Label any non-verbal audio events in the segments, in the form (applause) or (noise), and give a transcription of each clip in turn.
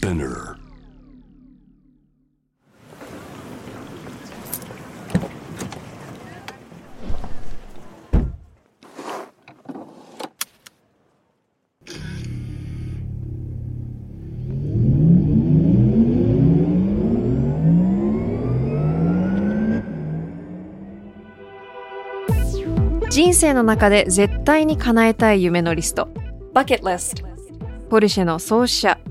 Spinner. 人生の中で絶対に叶えたい夢のリスト Bucket List ポルシェの創始者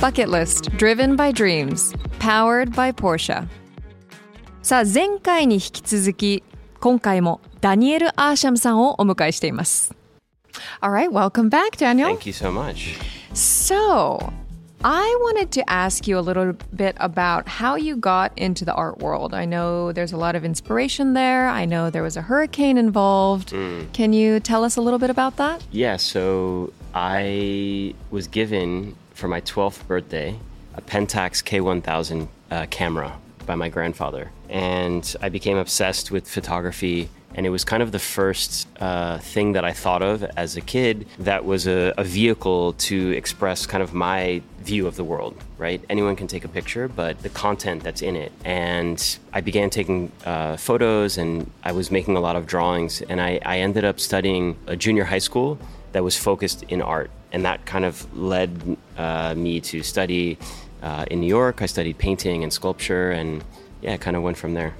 Bucket List Driven by Dreams Powered by Porsche さあ前回に引き続き今回もダニエル・アーシャムさんをお迎えしています Alright, welcome back Daniel Thank you so much. So, I wanted to ask you a little bit about how you got into the art world. I know there's a lot of inspiration there. I know there was a hurricane involved. Can you tell us a little bit about that? Yeah, so I was given for my 12th birthday a Pentax K1000 uh, camera by my grandfather. And I became obsessed with photography. And it was kind of the first uh, thing that I thought of as a kid that was a, a vehicle to express kind of my view of the world, right? Anyone can take a picture, but the content that's in it. And I began taking uh, photos and I was making a lot of drawings. And I, I ended up studying a junior high school that was focused in art And that kind of led uh, me to study uh, in New York. I studied painting and sculpture, and yeah, it kind of went from there.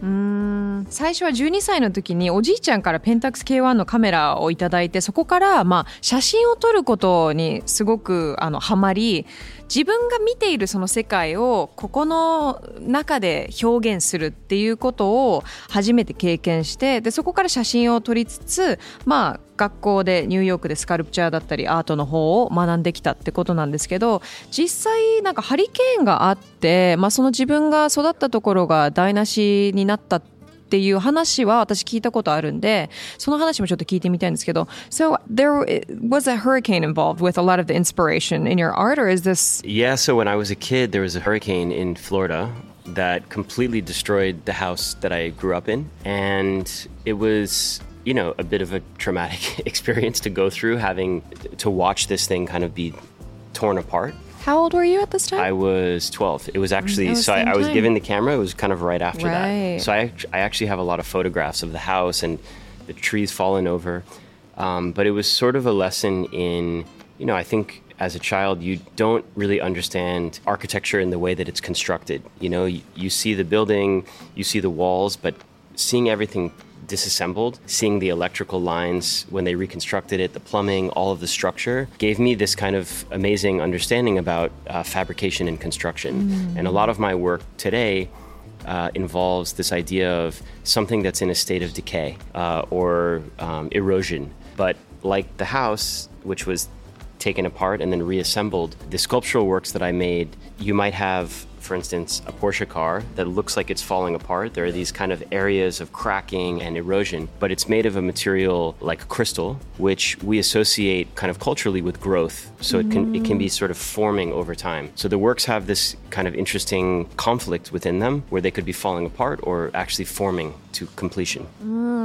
最初は12歳の時におじいちゃんからペンタックス K1 のカメラをいただいてそこからまあ写真を撮ることにすごくあのハマり 自分が見ているその世界をここの中で表現するっていうことを初めて経験してでそこから写真を撮りつつまあ学校でニューヨークでスカルプチャーだったりアートの方を学んできたってことなんですけど実際なんかハリケーンがあって、まあ、その自分が育ったところが台無しになったっていう話は私聞いたことあるんでその話もちょっと聞いてみたいんですけど So there was a hurricane involved with a lot of the inspiration in your art or is this Yeah, so when I was a kid, there was a hurricane in Florida that completely destroyed the house that I grew up in. And it was, you know, a bit of a traumatic (laughs) experience to go through, having to watch this thing kind of be torn apart. how old were you at this time? I was 12. It was actually, was so I, I was given the camera, it was kind of right after Right. that. So I, I actually have a lot of photographs of the house and the trees falling over. Um, but it was sort of a lesson in, you know, I think as a child, you don't really understand architecture in the way that it's constructed. You know, you, you see the building, you see the walls, but seeing everything disassembled, seeing the electrical lines when they reconstructed it, the plumbing, all of the structure, gave me this kind of amazing understanding about uh, fabrication and construction. And a lot of my work today uh, involves this idea of something that's in a state of decay uh, or um, erosion. But like the house, which was taken apart and then reassembled, the sculptural works that I made, you might have, for instance, a Porsche car that looks like it's falling apart. There are these kind of areas of cracking and erosion, but it's made of a material like crystal, which we associate kind of culturally with growth. So it can it can be sort of forming over time. So the works have this kind of interesting conflict within them where they could be falling apart or actually forming to completion.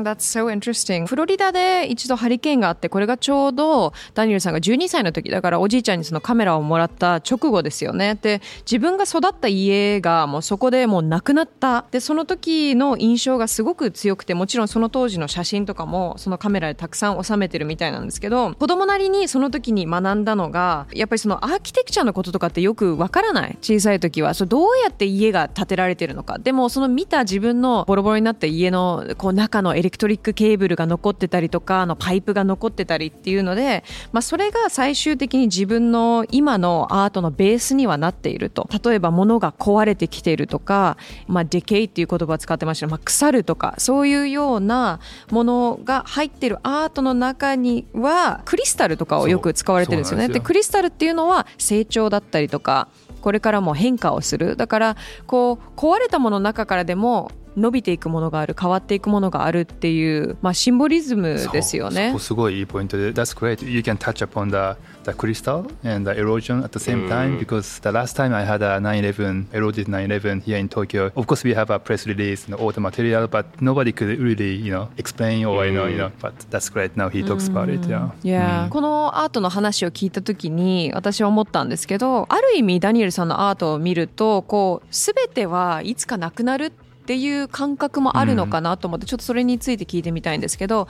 That's so interesting. フロリダで一度ハリケーンがあって、これがちょうどダニエルさんが12歳の時、だからおじいちゃんにそのカメラをもらった直後ですよね。で、自分が育った た家がもうそこでもうなくなった。で、その時の印象がすごく強くて、もちろんその当時の写真とかもそのカメラでたくさん収めてるみたいなんですけど、子供なりにその時に学んだのが、やっぱりそのアーキテクチャのこととかってよくわからない。小さい時は。そうどうやって家が建てられてるのか。でもその見た自分のボロボロになった家のこう中のエレクトリックケーブルが残ってたりとか、のパイプが残ってたりっていうので、まあそれが最終的に自分の今のアートのベースにはなっていると。例えば物のが壊れてきているとか、まあ、デケイっていう言葉を使ってました。まあ、腐るとかそういうようなものが入ってるアートの中にはクリスタルとかをよく使われてるんですよね。でクリスタルっていうのは成長だったりとかこれからも変化をする。だからこう壊れたものの中からでも伸びていくものがある変わっていくものがあるっていう、まあ、シンボリズムですよね。すごいいいポイントで That's great. You can touch upon the, the crystal and the erosion at the same time because the last time I had a 911 eroded 911 here in Tokyo of course we have a press release and all the material but nobody could really you know explain or you know, you know but that's great now he talks about it yeah, yeah. このアートの話を聞いた時に私は思ったんですけどある意味ダニエルさんのアートを見るとこう全てはいつかなくなるってっていう感覚もあるのかなと思って、ちょっとそれについて聞いてみたいんですけど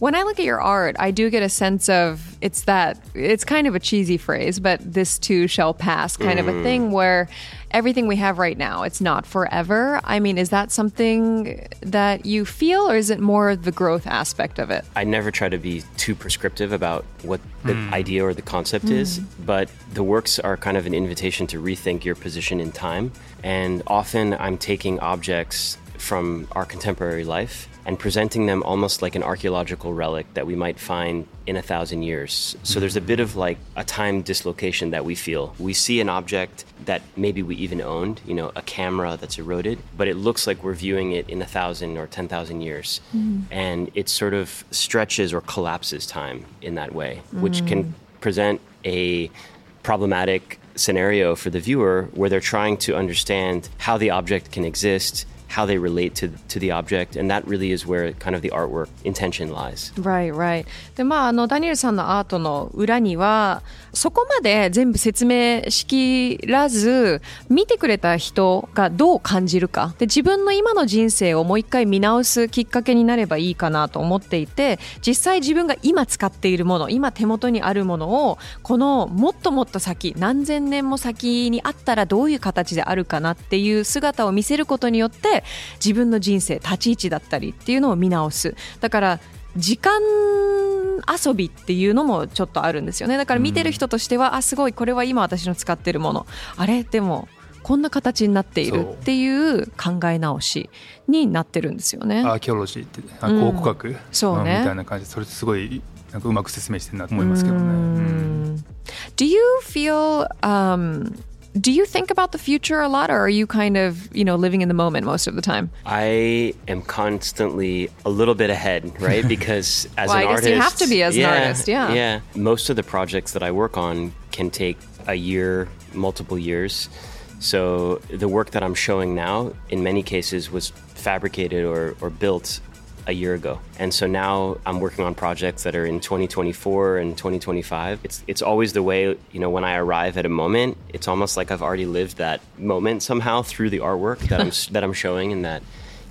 when I look at your art, I do get a sense of it's that it's kind of a cheesy phrase, but this too shall pass kind mm. of a thing where everything we have right now, it's not forever. I mean, is that something that you feel, or is it more the growth aspect of it? I never try to be too prescriptive about what the mm. idea or the concept mm. is, but the works are kind of an invitation to rethink your position in time. And often I'm taking objects from our contemporary life and presenting them almost like an archaeological relic that we might find in a thousand years. So there's a bit of like a time dislocation that we feel. We see an object that maybe we even owned, you know, a camera that's eroded, but it looks like we're viewing it in a thousand or 10,000 years. Mm. And it sort of stretches or collapses time in that way, which mm. can present a problematic scenario for the viewer where they're trying to understand how the object can exist how they relate to, to the object, and that really is where kind of the artwork intention lies. Right, right. で、まあ、あの、ダニエルさんのアートの裏には、そこまで全部説明しきらず、見てくれた人がどう感じるか。で、自分の今の人生をもう一回見直すきっかけになればいいかなと思っていて、実際自分が今使っているもの、今手元にあるものを、このもっともっと先、何千年も先にあったらどういう形であるかなっていう姿を見せることによって、自分の人生立ち位置だったりっていうのを見直す。だから時間遊びっていうのもちょっとあるんですよね。だから見てる人としては、うん、あすごいこれは今私の使ってるもの。あれ？でもこんな形になっているっていう考え直しになってるんですよね。アーキオロジーって考古学、うん、そうね、みたいな感じ。それすごいなんかうまく説明してるなと思いますけどね。Do you feel、um, do you think about the future a lot or are you kind of you know living in the moment most of the time? I am constantly a little bit ahead right? (laughs) Because as well, an I guess artist you have to be as yeah, an artist yeah. Yeah. Most of the projects that i work on can take a year multiple years. So the work that i'm showing now in many cases was fabricated or, or built a year ago. And so now I'm working on projects that are in 2024 and 2025. It's it's always the way, you know, when I arrive at a moment, it's almost like I've already lived that moment somehow through the artwork that I'm that I'm showing in that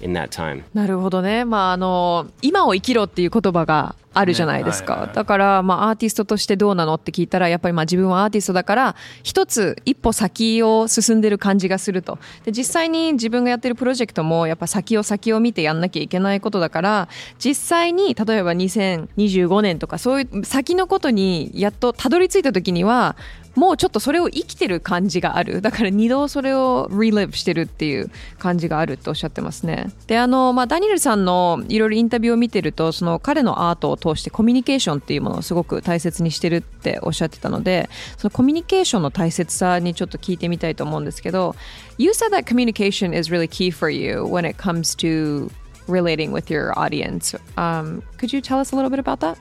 in that time. なるほどね。まああの今を生きろっていう言葉が (laughs) あるじゃないですか。ねはいはい、だから、まあ、アーティストとしてどうなのって聞いたら、やっぱりまあ自分はアーティストだから、一つ一歩先を進んでる感じがすると。で、実際に自分がやってるプロジェクトも、やっぱ先を先を見てやんなきゃいけないことだから、実際に、例えば2025年とか、そういう先のことにやっとたどり着いた時には、もうちょっとそれを生きてる感じがあるだから二度それを relive してるっていう感じがあるとおっしゃってますねであの、まあ、ダニエルさんのいろいろインタビューを見てるとその彼のアートを通してコミュニケーションっていうものをすごく大切にしてるっておっしゃってたのでそのコミュニケーションの大切さにちょっと聞いてみたいと思うんですけど You said that communication is really key for you when it comes to relating with your audience um, could you tell us a little bit about that?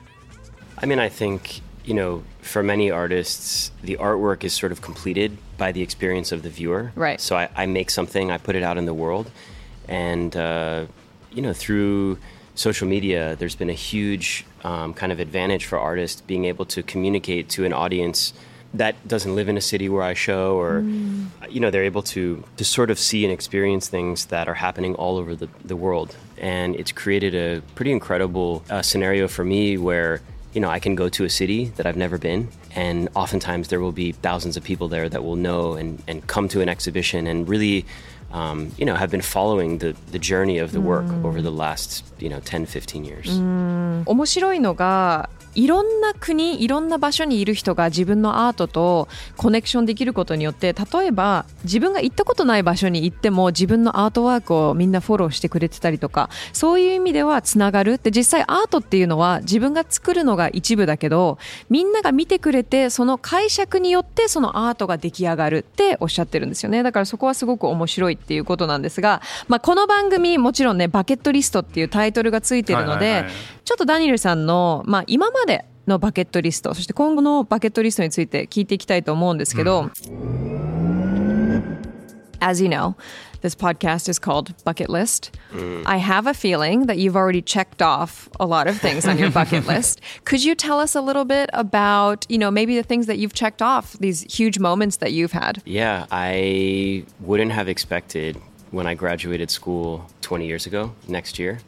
I mean I think you know, for many artists, the artwork is sort of completed by the experience of the viewer. Right. So I, I make something, I put it out in the world, and uh, you know, through social media, there's been a huge um, kind of advantage for artists being able to communicate to an audience that doesn't live in a city where I show, or mm. you know, they're able to to sort of see and experience things that are happening all over the, the world, and it's created a pretty incredible uh, scenario for me where you know, I can go to a city that I've never been, and oftentimes there will be thousands of people there that will know and, and come to an exhibition and really, um, you know, have been following the, the journey of the work over the last, you know, 10, 15 years. 面白いのが いろんな国いろんな場所にいる人が自分のアートとコネクションできることによって例えば自分が行ったことない場所に行っても自分のアートワークをみんなフォローしてくれてたりとかそういう意味ではつながる。で実際アートっていうのは自分が作るのが一部だけどみんなが見てくれてその解釈によってそのアートが出来上がるっておっしゃってるんですよね。だからそこはすごく面白いっていうことなんですが、まあ、この番組もちろんねバケットリストっていうタイトルがついてるので、ちょっとダニエルさんの、まあ、今まのバケットリストそして今後のバケットリストについて聞いていきたいと思うんですけど、As you know, this podcast is called Bucket List. I have a feeling that you've already checked off a lot of things on your bucket (laughs) list. Could you tell us a little bit about, you know, maybe the things that you've checked off, these huge moments that you've had? Yeah, I wouldn't have expected when I graduated school 20 years ago, next year,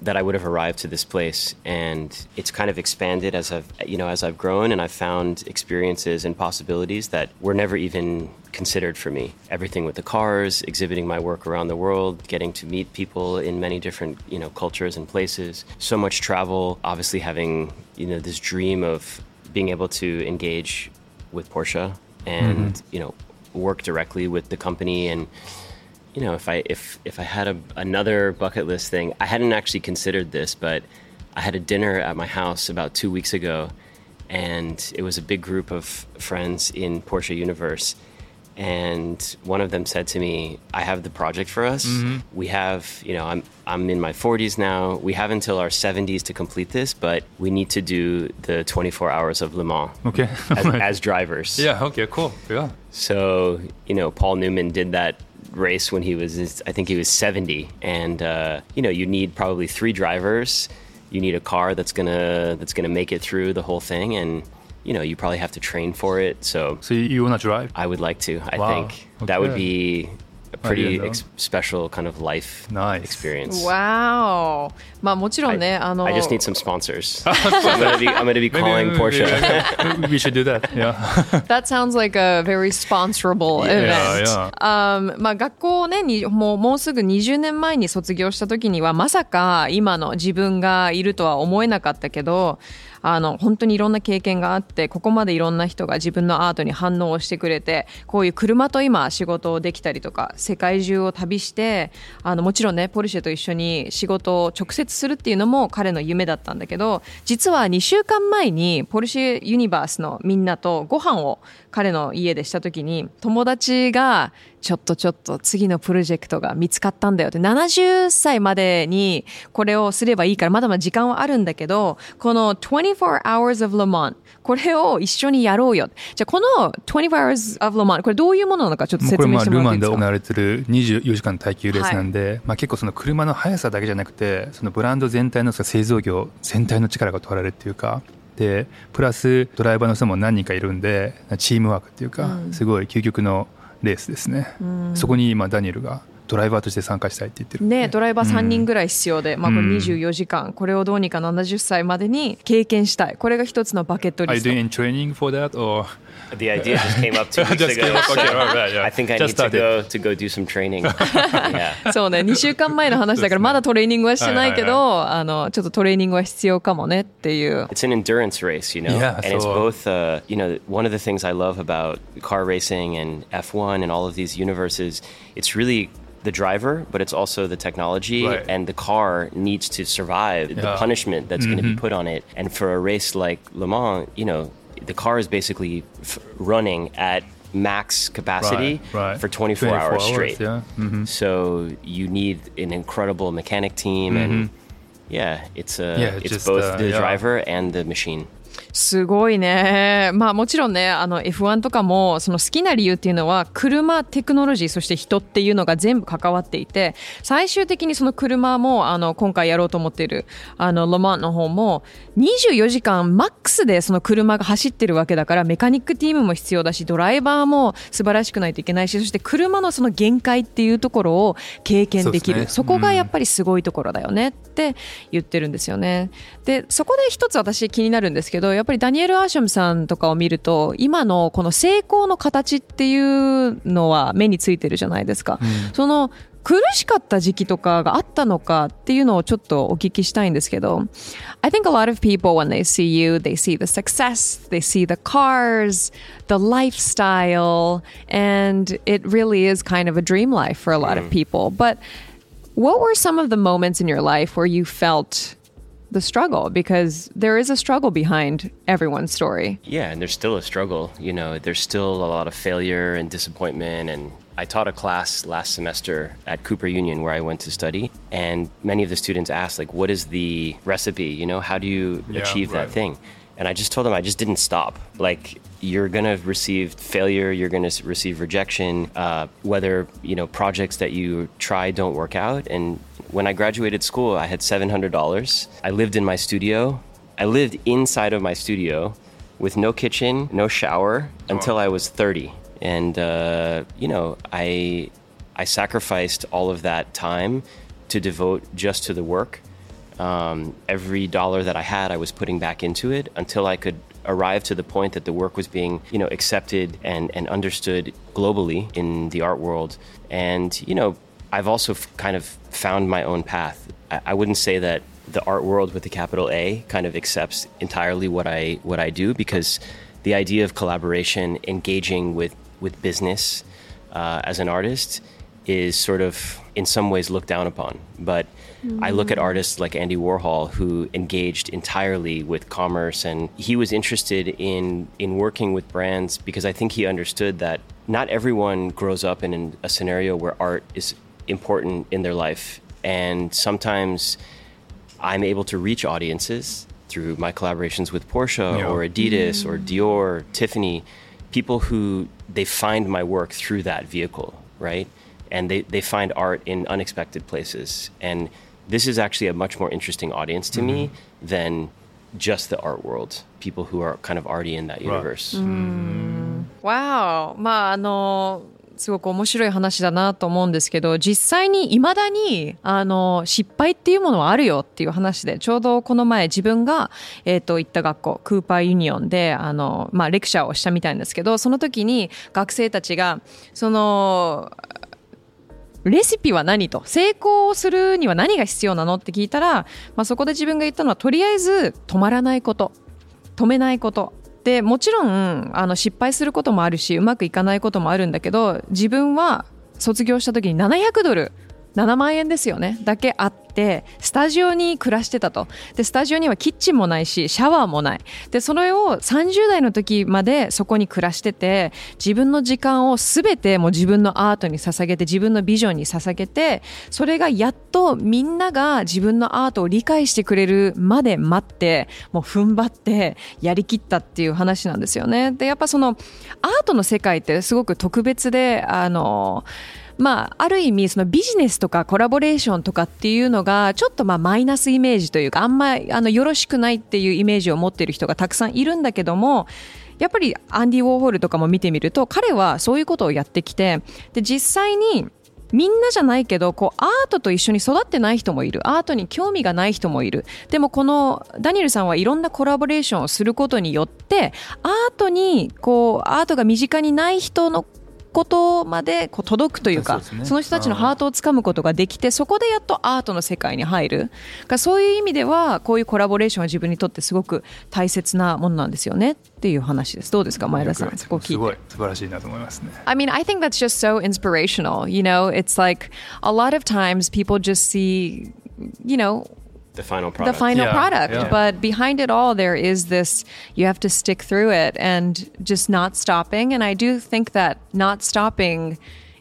that I would have arrived to this place. And it's kind of expanded as I've, you know, as I've grown and I've found experiences and possibilities that were never even considered for me. Everything with the cars, exhibiting my work around the world, getting to meet people in many different, you know, cultures and places. So much travel, obviously having, you know, this dream of being able to engage with Porsche and, mm-hmm. you know, work directly with the company and you know, if I if if I had a, another bucket list thing, I hadn't actually considered this, but I had a dinner at my house about two weeks ago, and it was a big group of friends in Porsche Universe, and one of them said to me, "I have the project for us. We have, you know, I'm I'm in my 40s now. We have until our 70s to complete this, but we need to do the 24 hours of Le Mans Okay. (laughs) as, as drivers." yeah. Okay. Cool. Yeah. So, you know, Paul Newman did that race when he was, I think he was 70. And, uh, you know, you need probably three drivers. You need a car that's to, that's going to make it through the whole thing. And, you know, you probably have to train for it. So So you, you wanna drive? I would like to, I Wow. think that would Okay. be a pretty know. ex- special kind of life Nice. experience. Wow! まあもちろん I, ね、あの I just need some sponsors. (laughs) so I'm going to be, I'm going to be calling Maybe- Porsche. maybe- we should do that. Yeah. (laughs) That sounds like a very sponsorable Yeah, event. yeah. Um, まあ学校をねにもうもうすぐ20年前に卒業した時にはまさか今の自分がいるとは思えなかったけど あの本当にいろんな経験があってここまでいろんな人が自分のアートに反応をしてくれてこういう車と今仕事をできたりとか世界中を旅してあのもちろんねポルシェと一緒に仕事を直接するっていうのも彼の夢だったんだけど実は2週間前にポルシェユニバースのみんなとご飯を彼の家でした時に友達がちょっとちょっと次のプロジェクトが見つかったんだよって。70歳までにこれをすればいいからまだまだ時間はあるんだけどこの24 hours of Le Mans これを一緒にやろうよ。じゃあこの24 hours of Le Mans これどういうものなのかちょっとこれまあ説明してもルマンでらっていいですか行われてる24時間耐久レースなんで、まあ、結構その車の速さだけじゃなくてそのブランド全体の製造業全体の力が問われるっていうかでプラスドライバーの人も何人かいるんでチームワークっていうか、すごい究極のレースですね、そこに今ダニエルがドライバーとして参加したいって言ってるんでね、ドライバー3人ぐらい必要で、まあこれうん24時間、これをどうにか70歳までに経験したい。これが一つのバケット Are リ you スト。doing any training for that or The idea just came up two weeks Just ago. okay, right, right, yeah. I think I Just need to started. go to go do some training. yeah. そうね、2週間前の話だからまだトレーニングはしてないけはいど、あの、ちょっとトレーニングは必要かもねっていう。It's an endurance race, you know, Yeah, and it's both. Uh, you know, one of the things I love about car racing and F1 and all of these universes, it's really the driver, but it's also the technology, Right. and the car needs to survive the punishment that's going to be put on it. And for a race like Le Mans, you know, the car is basically f- running at max capacity Right, right. for 24, hours straight. yeah. Mhm. So you need an incredible mechanic team, and yeah, it's uh, Yeah, it's just, both uh, the yeah. driver and the machine. すごいね。まあもちろんね、あの F1 とかもその好きな理由っていうのは車、テクノロジー、そして人っていうのが全部関わっていて、最終的にその車もあの今回やろうと思っているあのロマンの方も24時間マックスでその車が走ってるわけだからメカニックチームも必要だし、ドライバーも素晴らしくないといけないし、そして車のその限界っていうところを経験できる。そねそこがやっぱりすごいところだよねって言ってるんですよね。で、そこで一つ私気になるんですけど、やっぱりダニエル・アーシャムさんとかを見ると、今のこの成功の形っていうのは目についてるじゃないですか。その苦しかった時期とかがあったのかっていうのをちょっとお聞きしたいんですけど I think a lot of people when they see you they see the success they see the cars the lifestyle and it really is kind of a dream life for a lot of people but what were some of the moments in your life where you felt the struggle because there is a struggle behind everyone's story. Yeah, and there's still a struggle. You know, there's still a lot of failure and disappointment. And I taught a class last semester at Cooper Union where I went to study, and many of the students asked, like, what is the recipe? You know, how do you Yeah, achieve right. that thing? And I just told them I just didn't stop. Like you're gonna receive failure, you're gonna receive rejection, uh, whether you know projects that you try don't work out. And when I graduated school, I had seven hundred dollars. I lived in my studio. I lived inside of my studio with no kitchen, no shower until I was thirty. And uh, you know, I I sacrificed all of that time to devote just to the work um, every dollar that I had, I was putting back into it until I could arrive to the point that the work was being, you know, accepted and, and understood globally in the art world. And, you know, I've also f- kind of found my own path. I, I wouldn't say that the art world with the capital A kind of accepts entirely what I what I do because the idea of collaboration, engaging with with business uh, as an artist, is sort of in some ways looked down upon. But I look at artists like Andy Warhol who engaged entirely with commerce and he was interested in in working with brands because I think he understood that not everyone grows up in an, a scenario where art is important in their life and sometimes I'm able to reach audiences through my collaborations with Porsche Yeah. or Adidas or Dior, Tiffany, people who they find my work through that vehicle, right? And they, they find art in unexpected places. And this is actually a much more interesting audience to me than just the art world, people who are kind of already in that universe. Wow! まああの すごく面白い話だなと思うんですけど実際にいまだにあの失敗っていうものはあるよっていう話でちょうどこの前自分が、えー、と行った学校クーパーユニオンであの、まあ、レクチャーをしたみたいなんですけどその時に学生たちがそのレシピは何と成功するには何が必要なのって聞いたら、まあ、そこで自分が言ったのはとりあえず止まらないこと止めないこと。でもちろんあの失敗することもあるしうまくいかないこともあるんだけど自分は卒業した時に700ドル7万円ですよねだけあってスタジオに暮らしてたと。でスタジオにはキッチンもないしシャワーもない。でそれを30代の時までそこに暮らしてて自分の時間を全てもう自分のアートに捧げて自分のビジョンに捧げてそれがやっとみんなが自分のアートを理解してくれるまで待ってもう踏ん張ってやりきったっていう話なんですよね。でやっぱそのアートの世界ってすごく特別であのまあ、ある意味そのビジネスとかコラボレーションとかっていうのがちょっとまあマイナスイメージというかあんまりあのよろしくないっていうイメージを持っている人がたくさんいるんだけどもやっぱりアンディ・ウォーホルとかも見てみると彼はそういうことをやってきてで実際にみんなじゃないけどこうアートと一緒に育ってない人もいる。アートに興味がない人もいる。でもこのダニエルさんはいろんなコラボレーションをすることによってアートにこうアートが身近にない人のことまでこう届くというかその人たちのハートをつかむことができてそこでやっとアートの世界に入るがそういう意味ではこういうコラボレーションは自分にとってすごく大切なものなんですよねっていう話ですどうですか前田さんそこ聞いてすごい素晴らしいなと思いますね。I mean, I think that's just so inspirational. You know, it's like a lot of times people just see, you know, The final product. the final Yeah, product, yeah. but behind it all, there is this you have to stick through it and just not stopping. And I do think that not stopping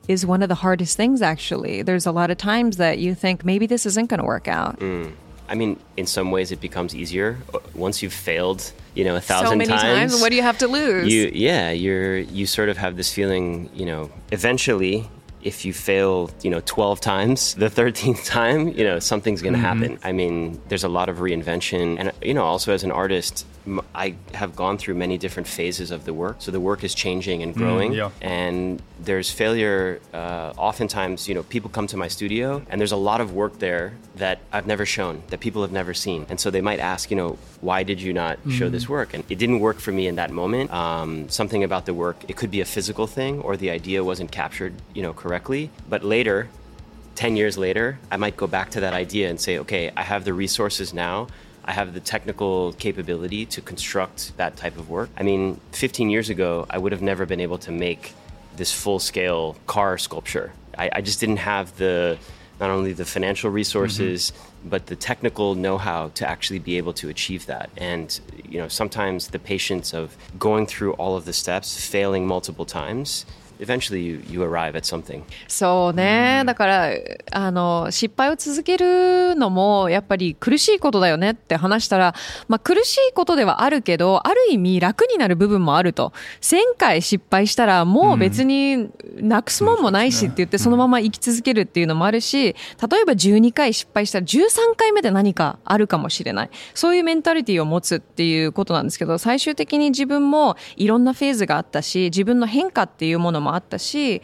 is one of the hardest things, actually. There's a lot of times that you think maybe this isn't going to work out. Mm. I mean, in some ways, it becomes easier once you've failed, you know, a thousand So many times. What do you have to lose? you yeah you're you sort of have this feeling you know eventually if you fail you know 12 times the 13th (laughs) time you know something's going to mm-hmm. happen. I mean there's a lot of reinvention. And you know also as an artist i have gone through many different phases of the work. So the work is changing and growing. Yeah. and there's failure uh, oftentimes you know people come to my studio and there's a lot of work there that i've never shown that people have never seen. And so they might ask you know why did you not show this work? And it didn't work for me in that moment. Um, something about the work it could be a physical thing or the idea wasn't captured you know correctly. But later 10 years later, I might go back to that idea and say, okay, I have the resources now. I have the technical capability to construct that type of work. I mean, 15 years ago, I would have never been able to make this full scale car sculpture. I, I just didn't have the not only the financial resources mm-hmm. but the technical know-how to actually be able to achieve that and you know sometimes the patience of going through all of the steps failing multiple times eventually you, you arrive at something. そうね、だからあの失敗を続けるのもやっぱり苦しいことだよねって話したら、まあ、苦しいことではあるけどある意味楽になる部分もあると。1000回失敗したらもう別になくすもんもないしって言ってそのまま生き続けるっていうのもあるし例えば12回失敗したら13回目で何かあるかもしれない。そういうメンタリティーを持つっていうことなんですけど最終的に自分もいろんなフェーズがあったし自分の変化っていうものももあったし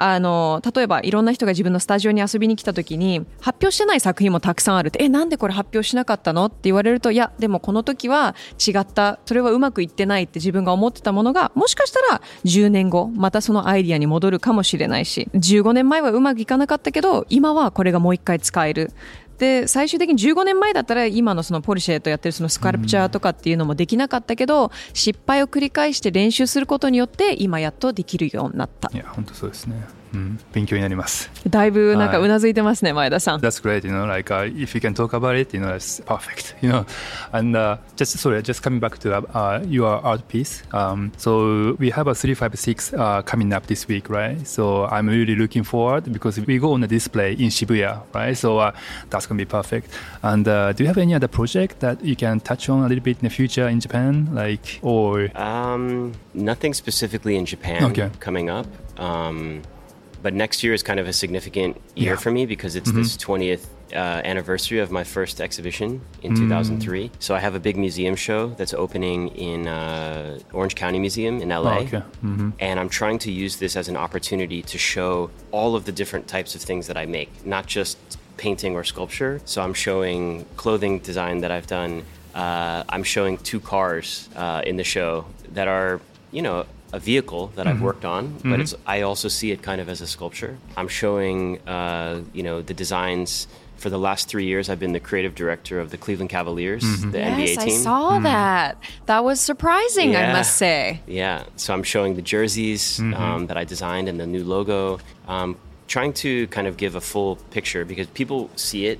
あの例えばいろんな人が自分のスタジオに遊びに来た時に発表してない作品もたくさんあるってえなんでこれ発表しなかったのって言われるといやでもこの時は違ったそれはうまくいってないって自分が思ってたものがもしかしたら10年後またそのアイディアに戻るかもしれないし15年前はうまくいかなかったけど今はこれがもう一回使える。で最終的に15年前だったら今のそのポルシェとやってるそのスカルプチャーとかっていうのもできなかったけど、失敗を繰り返して練習することによって今やっとできるようになった。いや本当そうですね。うん、勉強になります。だいぶなんかうなずいてますね、前田さん。That's great, you know, like、uh, if you can talk about it, you know, it's perfect, (laughs) you know. And、uh, just sorry, just coming back to uh, your art piece. Um, so we have a 356 uh, coming up this week, right? So I'm really looking forward because we go on a display in Shibuya, right? So uh, that's going to be perfect. And uh, do you have any other project that you can touch on a little bit in the future in Japan, like or? Um, nothing specifically in Japan okay. coming up. Um, but next year is kind of a significant year yeah. for me because it's mm-hmm. this 20th uh, anniversary of my first exhibition in mm. 2003. So I have a big museum show that's opening in uh, Orange County Museum in LA. Oh, okay. mm-hmm. And I'm trying to use this as an opportunity to show all of the different types of things that I make, not just painting or sculpture. So I'm showing clothing design that I've done. Uh, I'm showing two cars uh, in the show that are, you know, a vehicle that mm-hmm. I've worked on, but mm-hmm. it's I also see it kind of as a sculpture. I'm showing, uh, you know, the designs. For the last three years, I've been the creative director of the Cleveland Cavaliers, mm-hmm. the yes, NBA team. I saw mm-hmm. that. That was surprising, yeah. I must say. Yeah. So I'm showing the jerseys mm-hmm. um, that I designed and the new logo. Um, trying to kind of give a full picture because people see it,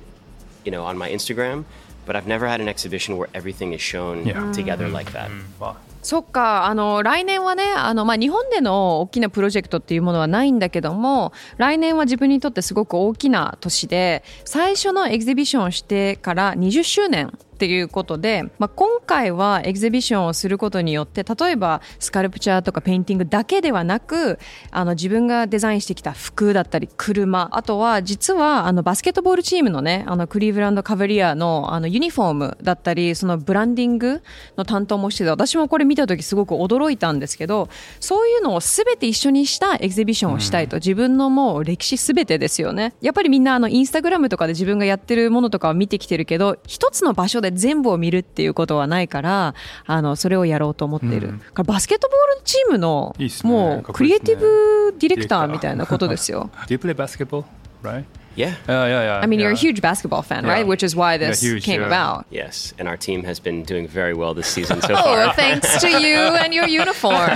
you know, on my Instagram, but I've never had an exhibition where everything is shown yeah. together like that. Mm-hmm. Wow. そっかあの来年はねあの、まあ、日本での大きなプロジェクトっていうものはないんだけども来年は自分にとってすごく大きな年で最初のエキシビションをしてから20周年っていうことで、まあ、今回はエキシビションをすることによって例えばスカルプチャーとかペインティングだけではなくあの自分がデザインしてきた服だったり車あとは実はあのバスケットボールチームのねあのクリーブランドカバリアのあのユニフォームだったりそのブランディングの担当もしてて私もこれ見た時すごく驚いたんですけどそういうのを全て一緒にしたエキシビションをしたいと、自分のもう歴史全てですよね。やっぱりみんなあのインスタグラムとかで自分がやってるものとかを見てきてるけど一つの場所で全部を見るっていうことはないからあのそれをやろうと思っている、うん、バスケットボールチームのもうクリエイティブディレクターみたいなことですよ。Do you play basketball? Right? Yeah. Uh, yeah, yeah. I mean, yeah. you're a huge basketball fan, right? Which is why this huge, came yeah. about. Yes, and our team has been doing very well this season so far. oh, thanks to you and your uniform.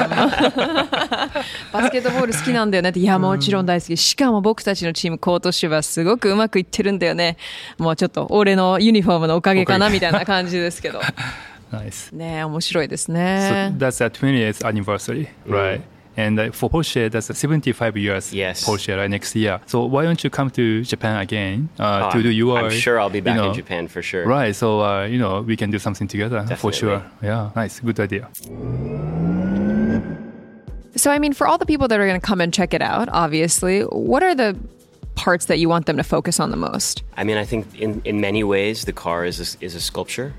バスケットボール好きなんだよねって。いや、もちろん大好き。しかも僕たちのチーム、今年はすごくうまくいってるんだよね。もうちょっと俺のユニフォームのおかげかなみたいな感じですけど。nice. ね面白いですね。So that's the 20th anniversary, right? And uh, for Porsche, that's 75 years yes. Porsche right, next year. So why don't you come to Japan again uh, oh, to do your? I'm sure I'll be back you know, in Japan for sure. Right. So uh, you know we can do something together Definitely. for sure. Yeah. Nice. Good idea. So I mean, for all the people that are going to come and check it out, obviously, what are the parts that you want them to focus on the most? I mean, I think in, in many ways the car is a, is a sculpture.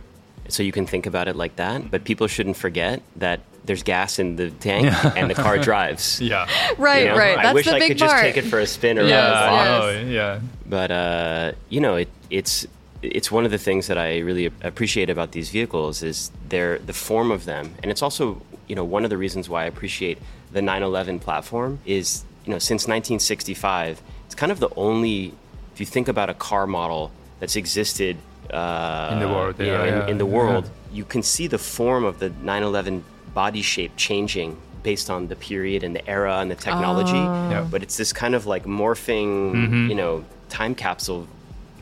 So you can think about it like that. But people shouldn't forget that there's gas in the tank and the car (laughs) drives. yeah. Right, you know? right. That's I wish the I big could part. just take it for a spin or yeah, yes. Oh, yeah. But uh, you know, it, it's it's one of the things that I really appreciate about these vehicles is their the form of them, and it's also you know one of the reasons why I appreciate the 911 platform is you know since 1965 it's kind of the only if you think about a car model that's existed uh, In the world, you know, yeah, in, yeah, in the yeah. world, you can see the form of the 911 body shape changing based on the period and the era and the technology. Yeah. But it's this kind of like morphing, you know, time capsule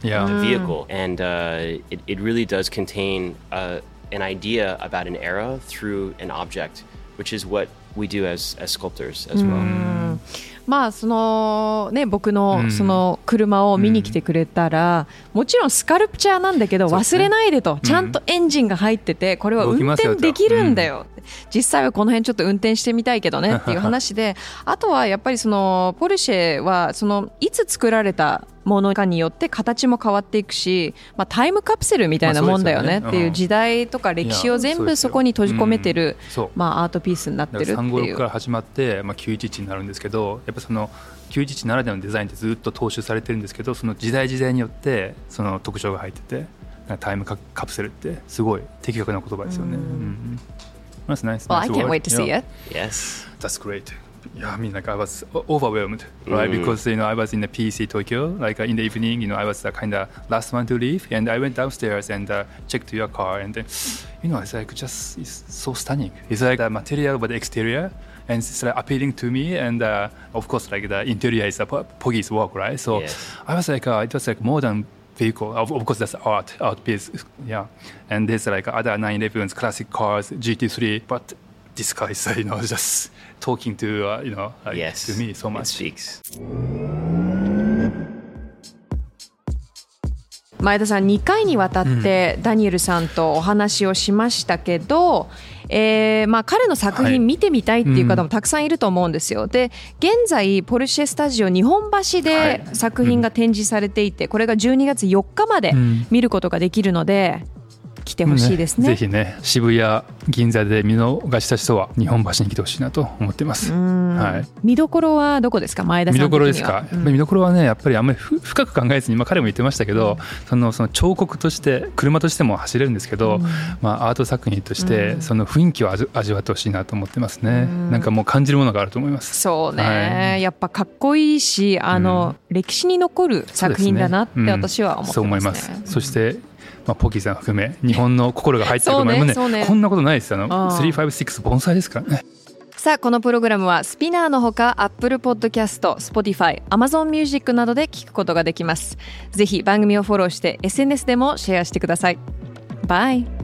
Yeah. the vehicle, and uh, it, it really does contain uh, an idea about an era through an object, which is what we do as as sculptors as well. まあそのね僕のその車を見に来てくれたら、もちろんスカルプチャーなんだけどそうですね忘れないでと、ちゃんとエンジンが入っててこれは運動きますよと転できるんだよ、 実際はこの辺ちょっと運転してみたいけどねっていう話であとはやっぱりそのポルシェはそのいつ作られたものかによって形も変わっていくし、まあ、タイムカプセルみたいなもんだよねっていう時代とか歴史を全部そこに閉じ込めてる、まあ、アートピースになってるってだから356いうから始まって、まあ、911になるんですけどやっぱその911ならではのデザインってずっと踏襲されてるんですけどその時代時代によってその特徴が入っててタイムカカプセルってすごい的確な言葉ですよね。うん、That's nice. Well, I can't word. wait to see it. Yes. That's great. Yeah, I mean, like I was overwhelmed, right? Mm. Because you know I was in the PC Tokyo, like uh, in the evening, you know, I was the kind of last one to leave, and I went downstairs and uh, checked your car, and then, you know, it's like just it's so stunning. It's like the material, but the exterior, and it's like appealing to me, and uh, of course, like the interior is a po- Poggy's work, right? So Yes. I was like, uh, it was like more than vehicle. Of, of course, that's art, art piece, yeah. And there's like other 911s, classic cars, GT3, but this car is, uh, you know, just talking to, uh, you know, like, Yes. to me so It much. speaks. 前田さん2回にわたってダニエルさんとお話をしましたけど、えーまあ、彼の作はい。品見てみたいっていう方もたくさんいると思うんですよ。で現在ポルシェスタジオ日本橋はでい。作品が展示されていてこれが12月4日までうん。見ることができるので来てほしいですね。ぜひね、渋谷、銀座で見逃した人は日本橋に来てほしいなと思ってます。はい。見どころはどこですか？前田さん見どころですか、やっぱり見どころはねやっぱりあんまりふ深く考えずに、まあ、彼も言ってましたけど、そのその彫刻として車としても走れるんですけど、まあ、アート作品としてその雰囲気を味味わってほしいなと思ってますね、なんかもう感じるものがあると思います。そうね、はやっぱかっこいいしあの、歴史に残る作品だなって私は思ってますね。そう思います、そしてまあ、ポキさん含め日本の心が入ってるもうねそうね。こんなことないですよ。あのあー356盆栽ですからね。さあこのプログラムはスピナーのほか Apple Podcast、Spotify、Amazon Music などで聞くことができます。ぜひ番組をフォローして SNS でもシェアしてください。バイ